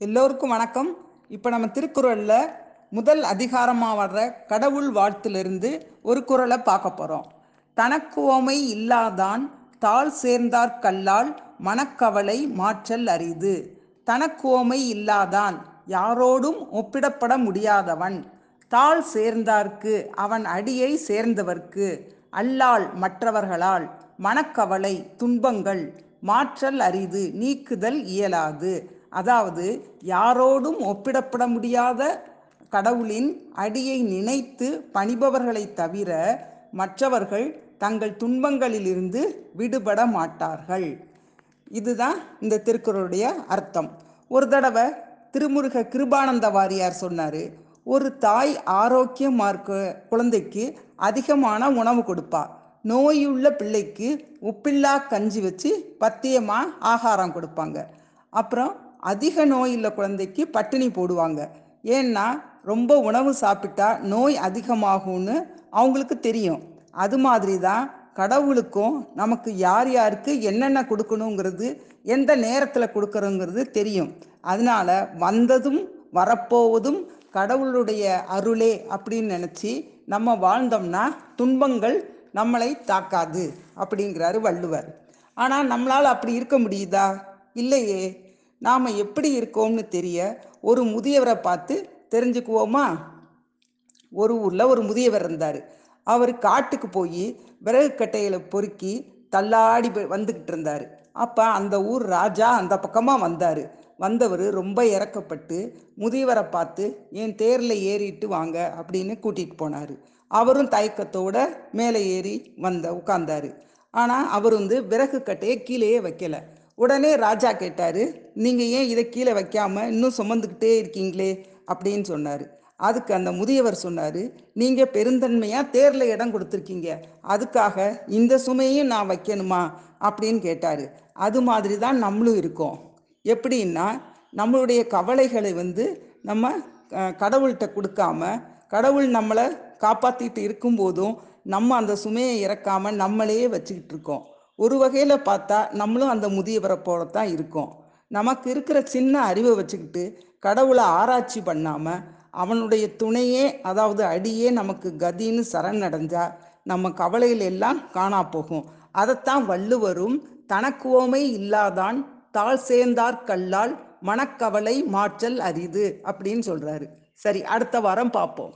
எல்லோருக்கும் வணக்கம். இப்போ நம்ம திருக்குறளில் முதல் அதிகாரமாக வர்ற கடவுள் வாழ்த்திலிருந்து ஒரு குறளை பார்க்க போகிறோம் தனக்குவமை இல்லாதான் தாழ் சேர்ந்தார் கல்லால் மனக்கவலை மாற்றல் அரிது. தனக்குவமை இல்லாதான் யாரோடும் ஒப்பிடப்பட முடியாதவன். தாழ் சேர்ந்தார்க்கு அவன் அடியை சேர்ந்தவர்க்கு அல்லால் மற்றவர்களால் மனக்கவலை துன்பங்கள் மாற்றல் அரிது நீக்குதல் இயலாது. அதாவது யாரோடும் ஒப்பிடப்பட முடியாத கடவுளின் அடியை நினைத்து பணிபவர்களை தவிர மற்றவர்கள் தங்கள் துன்பங்களிலிருந்து விடுபட மாட்டார்கள். இதுதான் இந்த திருக்குறளுடைய அர்த்தம். ஒரு தடவை திருமுருக கிருபானந்த வாரியார் சொன்னார் ஒரு தாய் ஆரோக்கியமாக இருக்க குழந்தைக்கு அதிகமான உணவு கொடுப்பா. நோயுள்ள பிள்ளைக்கு உப்பில்லா கஞ்சி வச்சு பத்தியமாக ஆகாரம் கொடுப்பாங்க. அப்புறம் அதிக நோய் உள்ள குழந்தைக்கு பட்டினி போடுவாங்க. ஏன்னா ரொம்ப உணவு சாப்பிட்டா நோய் அதிகமாகும்னு அவங்களுக்கு தெரியும். அது மாதிரி தான் கடவுளுக்கும் நமக்கு யார் யாருக்கு என்னென்ன கொடுக்கணுங்கிறது எந்த நேரத்தில் கொடுக்குறோங்கிறது தெரியும். அதனால வந்ததும் வரப்போவதும் கடவுளுடைய அருளே அப்படின்னு நினச்சி நம்ம வாழ்ந்தோம்னா துன்பங்கள் நம்மளை தாக்காது அப்படிங்கிறாரு வள்ளுவர். ஆனால் நம்மளால் அப்படி இருக்க முடியுதா? இல்லையே. நாம் எப்படி இருக்கோம்னு தெரிய ஒரு முதியவரை பார்த்து தெரிஞ்சுக்குவோமா? ஒரு ஊரில் ஒரு முதியவர் இருந்தார். அவர் காட்டுக்கு போய் விறகு கட்டையில் பொறுக்கி தள்ளாடி வந்துக்கிட்டு இருந்தார். அப்போ அந்த ஊர் ராஜா அந்த பக்கமாக வந்தார். வந்தவர் ரொம்ப இறக்கப்பட்டு முதியவரை பார்த்து என் தேரில் ஏறிட்டு வாங்க அப்படின்னு கூட்டிகிட்டு போனார். அவரும் தயக்கத்தோட மேலே ஏறி வந்த உட்கார்ந்தாரு. ஆனால் அவர் வந்து விறகு கட்டையை கீழேயே வைக்கலை. உடனே ராஜா கேட்டார் நீங்கள் ஏன் இதை கீழே வைக்காம இன்னும் சுமந்துக்கிட்டே இருக்கீங்களே? அப்படின்னு சொன்னார். அதுக்கு அந்த முதியவர் சொன்னார் நீங்கள் பெருந்தன்மையாக தேரில் இடம் கொடுத்துருக்கீங்க. அதுக்காக இந்த சுமையும் நான் வைக்கணுமா? அப்படின்னு கேட்டார். அது மாதிரி தான் நம்மளும் இருக்கோம். எப்படின்னா நம்மளுடைய கவலைகளை வந்து நம்ம கடவுள்கிட்ட கொடுக்காம கடவுள் நம்மளை காப்பாற்றிட்டு இருக்கும்போதும் நம்ம அந்த சுமையை இறக்காம நம்மளையே வச்சுக்கிட்டு இருக்கோம். ஒரு வகையில் பார்த்தா நம்மளும் அந்த முதியவரை போல தான் இருக்கோம். நமக்கு இருக்கிற சின்ன அறிவை வச்சுக்கிட்டு கடவுளை ஆராய்ச்சி பண்ணாமல் அவனுடைய துணையே அதாவது அடியே நமக்கு கதின்னு சரணடைஞ்சா நம்ம கவலையில் எல்லாம் காணா போகும். அதைத்தான் வள்ளுவரும் தனக்குவோமை இல்லாதான் தாழ் சேர்ந்தார் கல்லால் மனக்கவலை மாற்றல் அரிது அப்படின்னு சொல்றாரு. சரி அடுத்த வாரம் பார்ப்போம்.